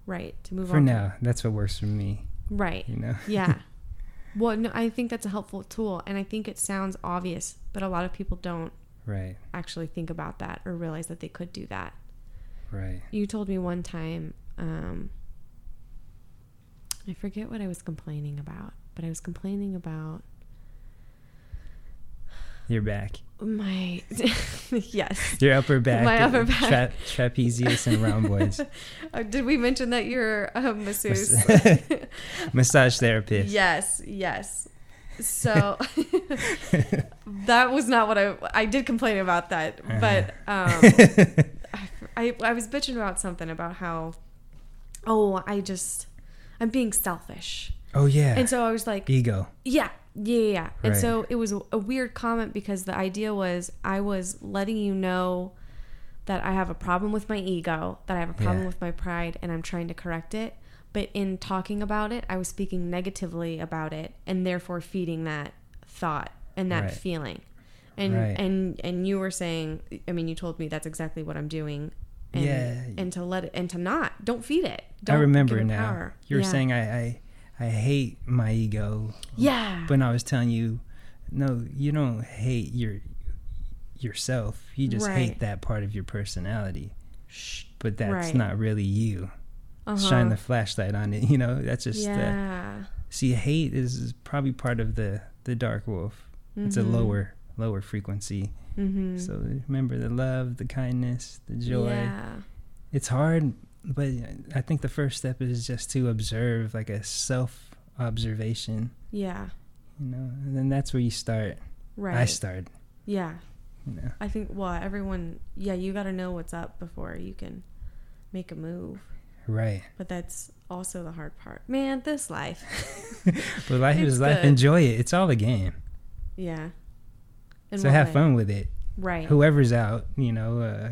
Right. To move For on now, that's what works for me. Right. You know. Yeah. Well, no, I think that's a helpful tool, and I think it sounds obvious, but a lot of people don't Right. actually think about that or realize that they could do that. Right. You told me one time, um, I forget what I was complaining about, but I was complaining about You're back. my yes. Your upper back. My upper back. Tra- trapezius and rhomboids. Uh, did we mention that you're a masseuse? Massage therapist. yes, yes. So that was not what I I did complain about that, but um, I I was bitching about something about how oh I just I'm being selfish, Oh yeah. and so I was like Ego. yeah yeah yeah, yeah. and so it was a, weird comment because the idea was I was letting you know that I have a problem with my ego, that I have a problem Yeah. with my pride, and I'm trying to correct it. But in talking about it, I was speaking negatively about it, and therefore feeding that thought and that Right. feeling. And Right. and and you were saying, I mean, you told me that's exactly what I'm doing. And, Yeah. And to let it, and to not, don't feed it. Don't I remember now. power. You were Yeah. saying I, I I hate my ego. yeah. But I was telling you, no, you don't hate your yourself. You just Right. hate that part of your personality. Shh. But that's Right. not really you. Uh-huh. Shine the flashlight on it. You know, that's just uh, yeah. see hate is, is probably part of the the dark wolf. It's a Mhm. lower lower frequency. Mm-hmm. So remember the love, the kindness, the joy. Yeah. It's hard, but I think the first step is just to observe, like a self observation. Yeah. You know, and then that's where you start. Right. I start. Yeah. You know, I think well, everyone yeah, you got to know what's up before you can make a move. right. But that's also the hard part. Man, this life. But life It's is life. good. Enjoy it. It's all a game. Yeah. In so have way? fun with it. Right. Whoever's out, you know, uh,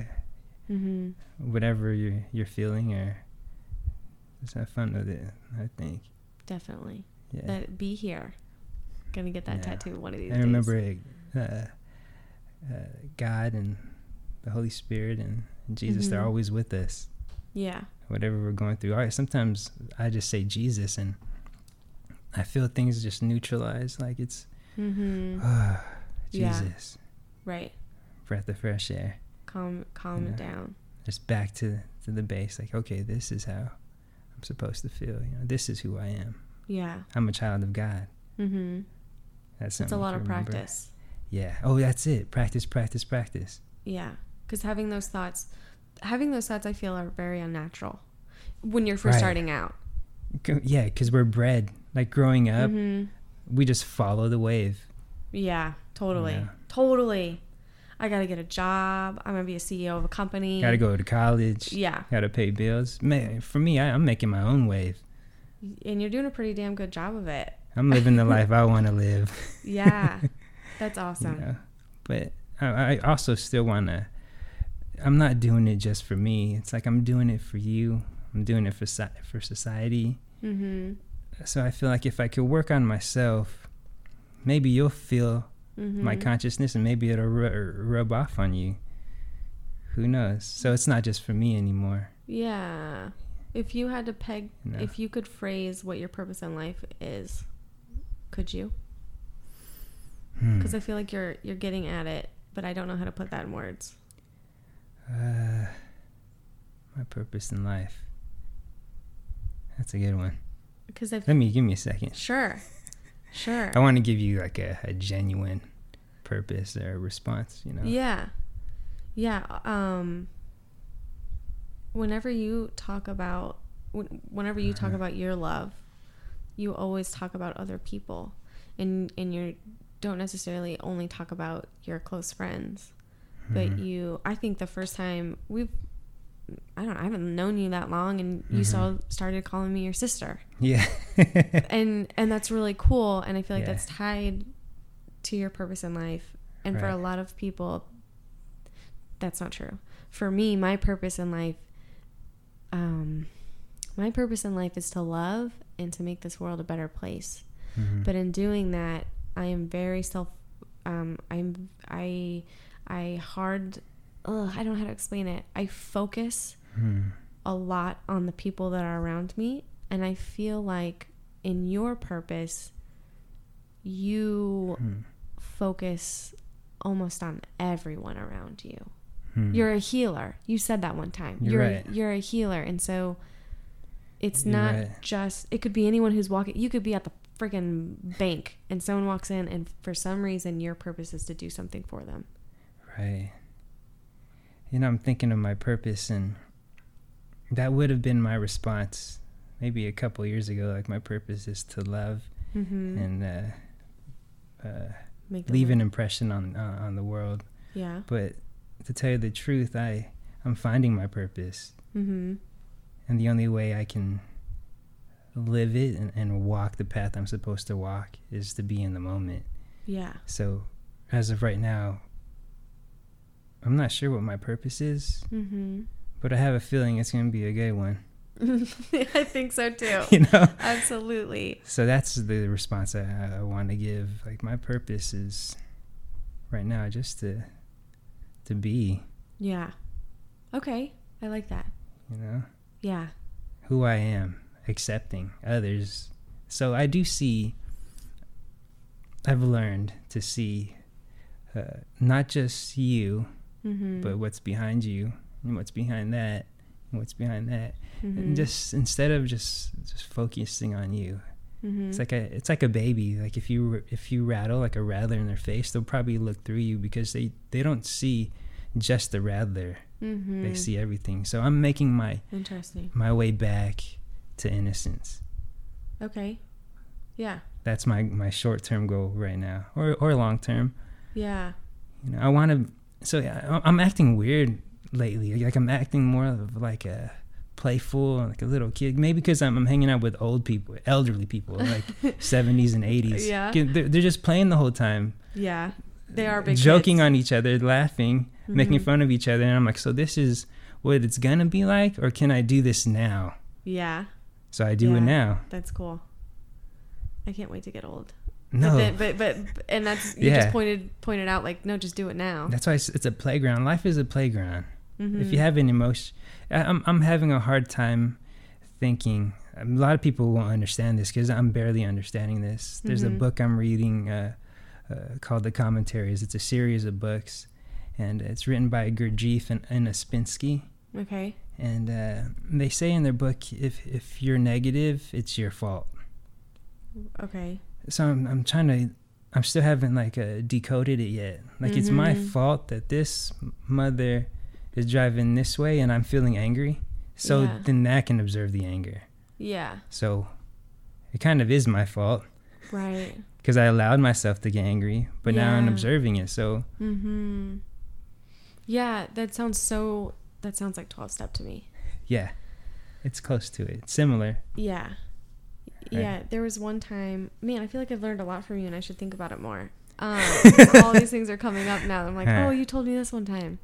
Mhm. whatever you're you're feeling, or just have fun with it. I think. Definitely. Yeah. That be here. Gonna get that Yeah. tattoo one of these I days. I remember uh, uh, God and the Holy Spirit and, Jesus. They're Mhm. always with us. Yeah. Whatever we're going through. All right. Sometimes I just say Jesus, and I feel things just neutralize. Like it's mm-hmm. ah, Yeah. Jesus, Right. breath of fresh air. Calm calm it Yeah. down. Just back to to the base. Like okay, this is how I'm supposed to feel. You know, this is who I am. Yeah. I'm a child of God. Mhm. That's It's a lot of remember. practice. Yeah. Oh, that's it. Practice, practice, practice. Yeah, because having those thoughts, having those thoughts, I feel are very unnatural when you're first Right. starting out. Yeah, because we're bred like growing up. hmm We just follow the wave. Yeah, totally, Yeah. totally. I gotta get a job. I'm gonna be a CEO of a company. Got to go to college. Yeah, Got to pay bills. Man, for me, I, I'm making my own wave. and you're doing a pretty damn good job of it. I'm living the life I want to live. Yeah, that's you awesome. know? But I, I also still want to. I'm not doing it just for me. It's like I'm doing it for you. I'm doing it for for society. Mm-hmm. So I feel like if I could work on myself, maybe you'll feel Mm-hmm. my consciousness and maybe it'll ru- rub off on you. Who knows? So it's not just for me anymore. Yeah. If you had to peg, know? if you could phrase what your purpose in life is, could you? Hmm. Because I feel like you're you're getting at it, but I don't know how to put that in words. Uh, my purpose in life. That's a good one. Because Let me give me a second. sure, sure. I want to give you like a, a genuine purpose or response. You know. Yeah. Yeah. Um whenever you talk about whenever you talk Uh-huh. about your love, you always talk about other people and and you don't necessarily only talk about your close friends. But Mhm. you I think the first time we've I don't I haven't known you that long and you Mhm. saw started calling me your sister. Yeah. and and that's really cool and i feel like Yeah. that's tied to your purpose in life and for a lot of people that's not true for me my purpose in life um my purpose in life is to love and to make this world a better place Mhm. but in doing that i am very self um i'm i i hard ugh, i don't know how to explain it i focus Hmm. a lot on the people that are around me and i feel like in your purpose you Hmm. focus almost on everyone around you. Hmm. You're a healer. You said that one time. You're You're right. you're a healer, and so it's You're not right. just. It could be anyone who's walking. You could be at the freaking bank, and someone walks in, and for some reason, your purpose is to do something for them. Right. You know, I'm thinking of my purpose, and that would have been my response maybe a couple years ago. Like, my purpose is to love Mm-hmm. and uh, uh, leave an impression on uh, on the world. Yeah. But to tell you the truth, I I'm finding my purpose, Mm-hmm. and the only way I can live it and, and walk the path I'm supposed to walk is to be in the moment. Yeah. So, as of right now, I'm not sure what my purpose is, Mm-hmm. but I have a feeling it's going to be a gay one. I think so too. You know? Absolutely. So that's the response I, I, want to give. Like my purpose is right now just to to be, Yeah. Okay. I like that. you know, Yeah. who I am, accepting others. So I do see I've learned to see uh, not just you, Mm-hmm. but what's behind you and what's behind that and what's behind that. mm-hmm. And just instead of just just focusing on you, mm-hmm. It's like a it's like a baby. Like if you if you rattle like a rattler in their face, they'll probably look through you because they they don't see just the rattler. mm-hmm. They see everything. So I'm making my Interesting. my way back to innocence. Okay. Yeah. That's my my short term goal right now, or or long term. Yeah. You know, I want to. So yeah, I'm acting weird lately. Like I'm acting more of like a playful, like a little kid. Maybe because I'm, I'm hanging out with old people, elderly people, like 70s and 80s. Yeah. They're, they're just playing the whole time. Yeah. They are big joking kids. on each other, laughing, making Mhm. fun of each other, and I'm like, so this is what it's gonna be like, or can I do this now? Yeah. So I do Yeah. it now. That's cool. I can't wait to get old. No, But, then, but but and that's you Yeah. just pointed pointed out like no, just do it now. that's why it's, it's a playground. Life is a playground. Mhm. If you have an emotion, I'm I'm having a hard time thinking. A lot of people won't understand this because I'm barely understanding this. There's Mhm. a book I'm reading uh, uh, called The Commentaries. It's a series of books, and it's written by Gurdjieff and Ouspensky. okay. And uh, they say in their book, if if you're negative, it's your fault. Okay. So I'm I'm trying to, I'm still haven't like uh, decoded it yet. Like it's my Mhm. fault that this mother is driving this way, and I'm feeling angry. So Yeah. then that can observe the anger. Yeah. So it kind of is my fault Right. because I allowed myself to get angry, but now I'm observing it. So Mm-hmm. Yeah, that sounds so. That sounds like twelve step to me. yeah, it's close to it. Similar. Yeah. Yeah, there was one time, man, I feel like I've learned a lot from you and I should think about it more. Um, all these things are coming up now. I'm like, oh, you told me this one time.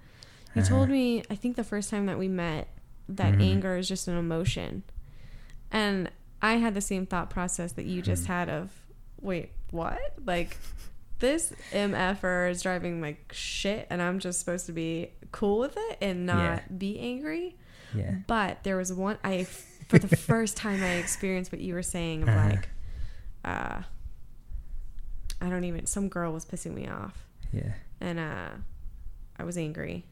You Uh-huh. told me, I think the first time that we met, that Mhm. anger is just an emotion. And I had the same thought process that you just Mhm. had of, wait, what? Like, this MFer is driving like shit and I'm just supposed to be cool with it and not be angry. Yeah. But there was one I for the first time I experienced what you were saying of Uh-huh. like uh I don't even some girl was pissing me off Yeah. and uh I was angry.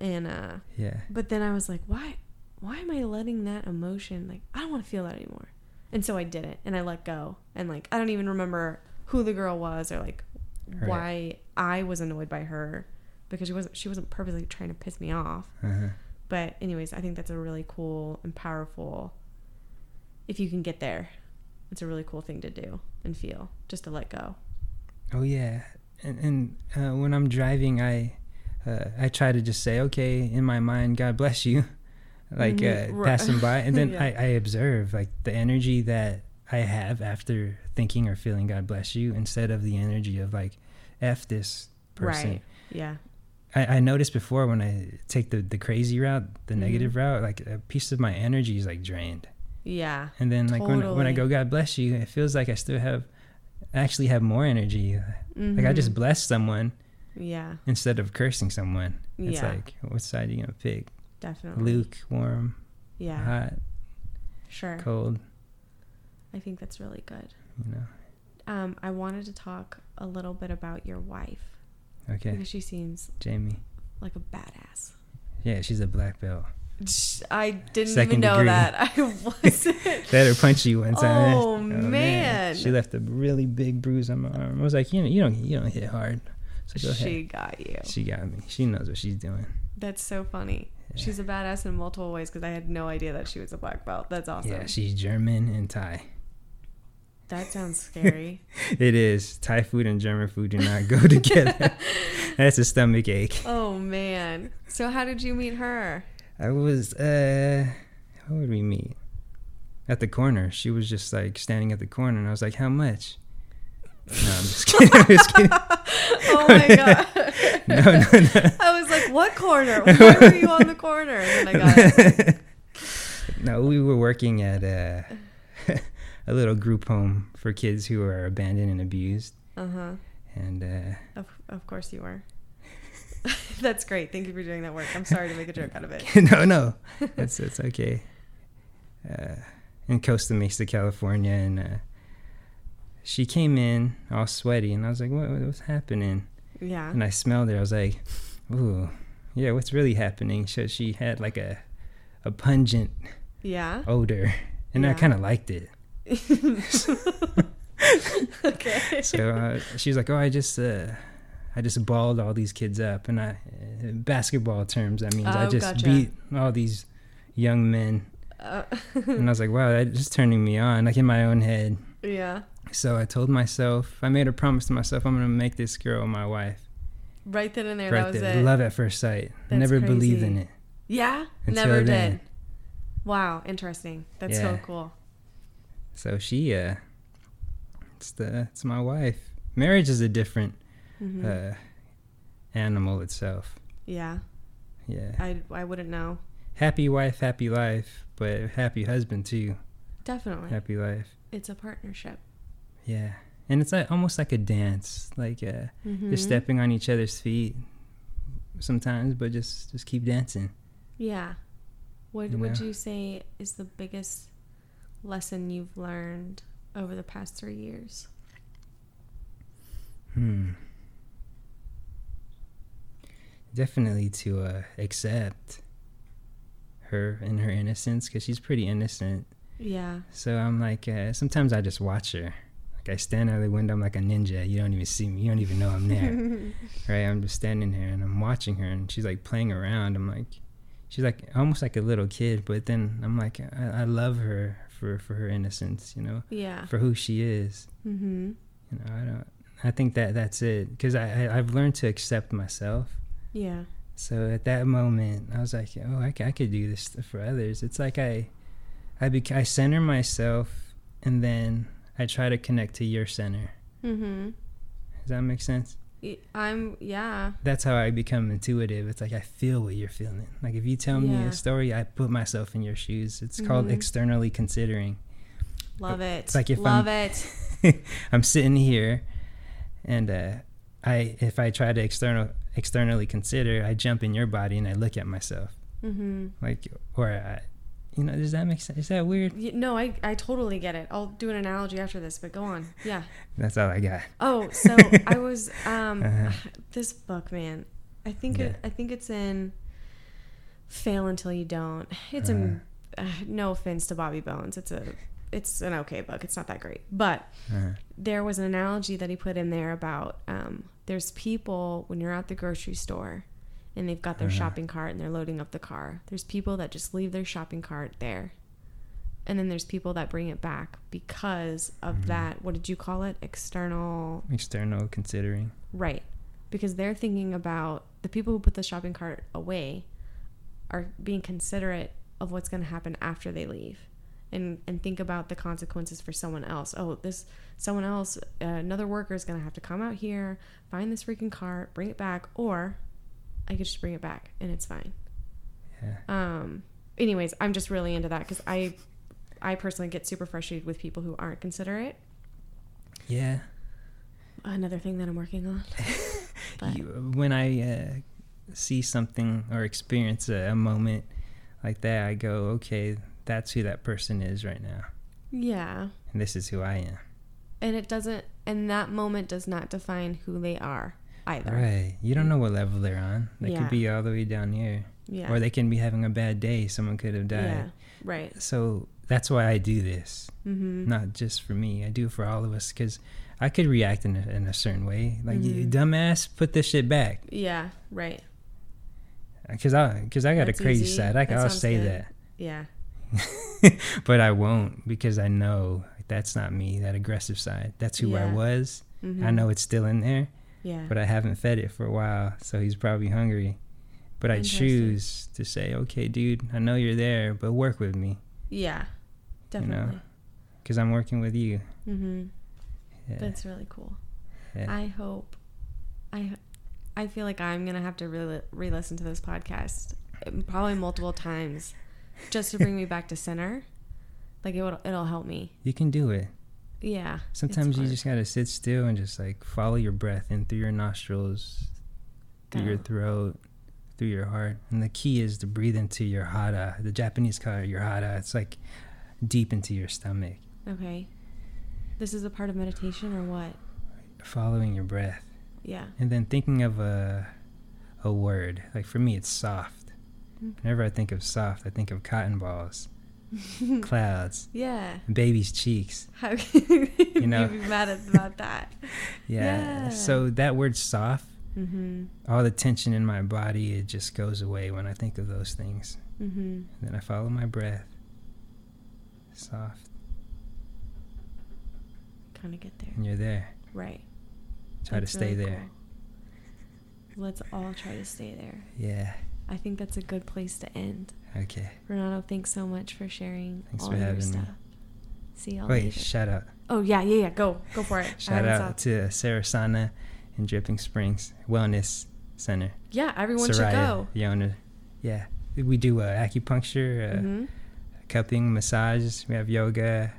And uh Yeah. but then I was like, why why am I letting that emotion like I don't want to feel that anymore. And so I did it and I let go. And like I don't even remember who the girl was or like Right. why I was annoyed by her because she wasn't she wasn't purposely trying to piss me off. Uh-huh. But anyways, I think that's a really cool and powerful. If you can get there, it's a really cool thing to do and feel, just to let go. Oh yeah, and, and uh, when I'm driving, I uh, I try to just say, okay, in my mind, God bless you, like Mhm, uh, right. passing by, and then Yeah. I, I observe like the energy that I have after thinking or feeling God bless you, instead of the energy of like, f this person. Right. Yeah. I, I noticed before when I take the the crazy route, the Mhm. negative route, like a piece of my energy is like drained, Yeah. and then like when when I go God bless you, it feels like I still have, actually have more energy. Like I just bless someone Yeah. instead of cursing someone. It's Yeah. like, what side are you gonna pick? Definitely. Lukewarm, Yeah. hot, Sure. cold. I think that's really good. You know. um, I wanted to talk a little bit about your wife Okay, because she seems Jamie. like a badass. Yeah, she's a black belt. I didn't Second even know degree. that. I wasn't. Let her punch you one time. Oh, oh man. She left a really big bruise on my arm. I was like, you know, you don't, you don't hit hard. So go she ahead. got you. She got me. She knows what she's doing. That's so funny. Yeah. She's a badass in multiple ways because I had no idea that she was a black belt. That's awesome. Yeah, she's German and Thai. That sounds scary. It is. Thai food and German food do not go together. That's a stomach ache. oh man. So how did you meet her? I was, uh, how would we meet? At the corner. She was just like standing at the corner, and I was like, how much? No, I'm just kidding. I'm just kidding. Oh my god. No, no, no. I was like, what corner? Why were you on the corner? And then I got it. no, we were working at a, a little group home for kids who are abandoned and abused. Uh huh. And uh, Of, of course you were. That's great. Thank you for doing that work. I'm sorry to make a joke out of it. no, no, it's it's okay. Uh, in Costa Mesa, California, and uh, she came in all sweaty, and I was like, "What? What's happening?" Yeah. And I smelled her. I was like, "Ooh, yeah, what's really happening?" So she had like a a pungent Yeah. odor, and I kind of liked it. okay. So uh, she was like, "Oh, I just." Uh, I just balled all these kids up, and I, uh, basketball terms, that means I Oh, just gotcha. beat all these young men Uh, and I was like, wow, that just turning me on, like in my own head. yeah. So I told myself, I made a promise to myself, I'm gonna make this girl my wife. Right then and there, right that was there, it. love at first sight. That's Never believed in it. Yeah. Never then. did. Wow. Interesting. That's so cool. So she, uh, it's the, it's my wife. Marriage is a different hmm uh, animal itself. yeah. Yeah, I I wouldn't know. happy wife, happy life, but happy husband too. Definitely. Happy life. It's a partnership. Yeah, and it's like almost like a dance, like uh, Mm-hmm. just stepping on each other's feet sometimes, but just just keep dancing. Yeah. What You would know? you say is the biggest lesson you've learned over the past three years? Hmm. Definitely to uh, accept her and her innocence because she's pretty innocent. Yeah. So I'm like, uh, sometimes I just watch her. Like I stand out of the window, I'm like a ninja. You don't even see me. You don't even know I'm there. right? I'm just standing here and I'm watching her, and she's like playing around. I'm like, she's like almost like a little kid, but then I'm like, I, I love her for for her innocence, you know, yeah. for who she is. Mm-hmm. You know, I don't. I think that that's it because I, I I've learned to accept myself. Yeah. So at that moment, I was like, oh, I, I could do this for others. It's like I I bec- I center myself, and then I try to connect to your center. Mm-hmm. Does that make sense? I'm yeah. That's how I become intuitive. It's like I feel what you're feeling. Like if you tell me Yeah. a story, I put myself in your shoes. It's called Mhm. externally considering. Love it. It's like if Love I'm- it. I'm sitting here, and uh, I if I try to external externally consider, I jump in your body and I look at myself. Mm-hmm. Like or I, you know, does that make sense? Is that weird? No, I I totally get it. I'll do an analogy after this, but go on. Yeah. That's all I got. Oh, so I was um Uh-huh. this book, man. I think Yeah. it, I think it's in Fail Until You Don't. It's a uh, no offense to Bobby Bones. It's a it's an okay book. It's not that great, but Uh, there was an analogy that he put in there about um, there's people when you're at the grocery store and they've got their Uh-huh. shopping cart and they're loading up the car. There's people that just leave their shopping cart there. And then there's people that bring it back because of Mhm. that. What did you call it? External. external considering. Right. Because they're thinking about the people who put the shopping cart away are being considerate of what's going to happen after they leave and and think about the consequences for someone else. Oh, this someone else uh, another worker is going to have to come out here, find this freaking cart, bring it back or I could just bring it back and it's fine. Yeah. Um anyways, I'm just really into that cuz I I personally get super frustrated with people who aren't considerate. Yeah. Another thing that I'm working on. You, when I uh, see something or experience a, a moment like that, I go, okay, that's who that person is right now, Yeah. and this is who I am. And it doesn't, and that moment does not define who they are either. Right. You don't know what level they're on. They Yeah. could be all the way down here. Yeah. Or they can be having a bad day. Someone could have died. Yeah. Right. So that's why I do this. Mm-hmm. Not just for me. I do it for all of us because I could react in a, in a certain way. Like, you Mhm. dumbass, put this shit back. Yeah. Right. Because I, cause I got That's a crazy easy. side. I, I'll say good. that. Yeah. but I won't because I know that's not me, that aggressive side. That's who I was. Mm-hmm. I know it's still in there, Yeah. but I haven't fed it for a while, so he's probably hungry. But I choose to say, okay, dude, I know you're there, but work with me yeah. You know, Definitely. because I'm working with you. Mm-hmm. Yeah. That's really cool. yeah. I hope. I. I feel like I'm gonna have to re- re-listen to this podcast um, probably multiple times, just to bring me back to center. Like it would, it'll help me. you can do it. Yeah. Sometimes you hard. just gotta sit still and just like follow your breath in through your nostrils, through your throat, through your heart. And the key is to breathe into your hara. The Japanese call it your hara. It's like deep into your stomach, Okay. This is a part of meditation or what? following your breath, Yeah. and then thinking of a a word. Like for me, it's soft. Mm. Whenever I think of soft, I think of cotton balls, clouds, Yeah. baby's cheeks. How can you know. be mad at- about that? Yeah. Yeah. So that word soft, Mm-hmm. all the tension in my body, it just goes away when I think of those things. Mm-hmm. And then I follow my breath. Soft. Kind of get there. And you're there. Right. Try That's to stay really there. cool. Let's all try to stay there. Yeah. I think that's a good place to end. Okay. Renato, thanks so much for sharing Thanks all for your having me. stuff. See y'all Wait, later. shout out. oh yeah, yeah, yeah. Go, go for it. Shout out to Sarasana in Dripping Springs Wellness Center. Yeah, everyone should Soraya, go. the owner. Yeah. We do uh, acupuncture, uh, hmm cupping, massage. We have yoga.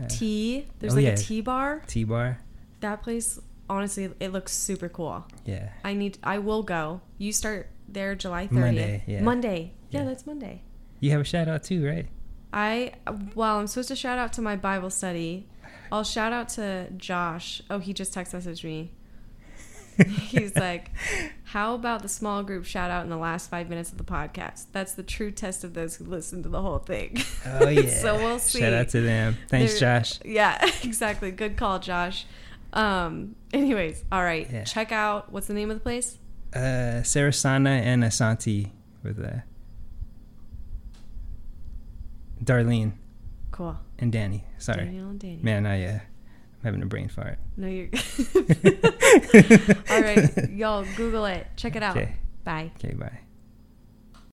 Uh, Tea. There's oh, like yeah. a tea bar. Tea bar. That place, honestly, it looks super cool. Yeah. I need. I will go. You start there July 30th. Monday, yeah. Monday. Yeah, Yeah. that's Monday. You have a shout out too, right? I well, I'm supposed to shout out to my Bible study. I'll shout out to Josh. Oh, he just text messaged me. He's like, "How about the small group shout out in the last five minutes of the podcast? That's the true test of those who listen to the whole thing." Oh yeah. so we'll see. Shout out to them. Thanks, They're- Josh. Yeah, exactly. Good call, Josh. Um. Anyways, all right. Yeah. Check out what's the name of the place? Uh, Sarasana and Asante with uh, Darlene Cool. and Danny. Sorry, Daniel and Danny. man. I uh, I'm having a brain fart. No, you're. all right, y'all. Google it. Check it out. Okay. Bye. Okay. Bye.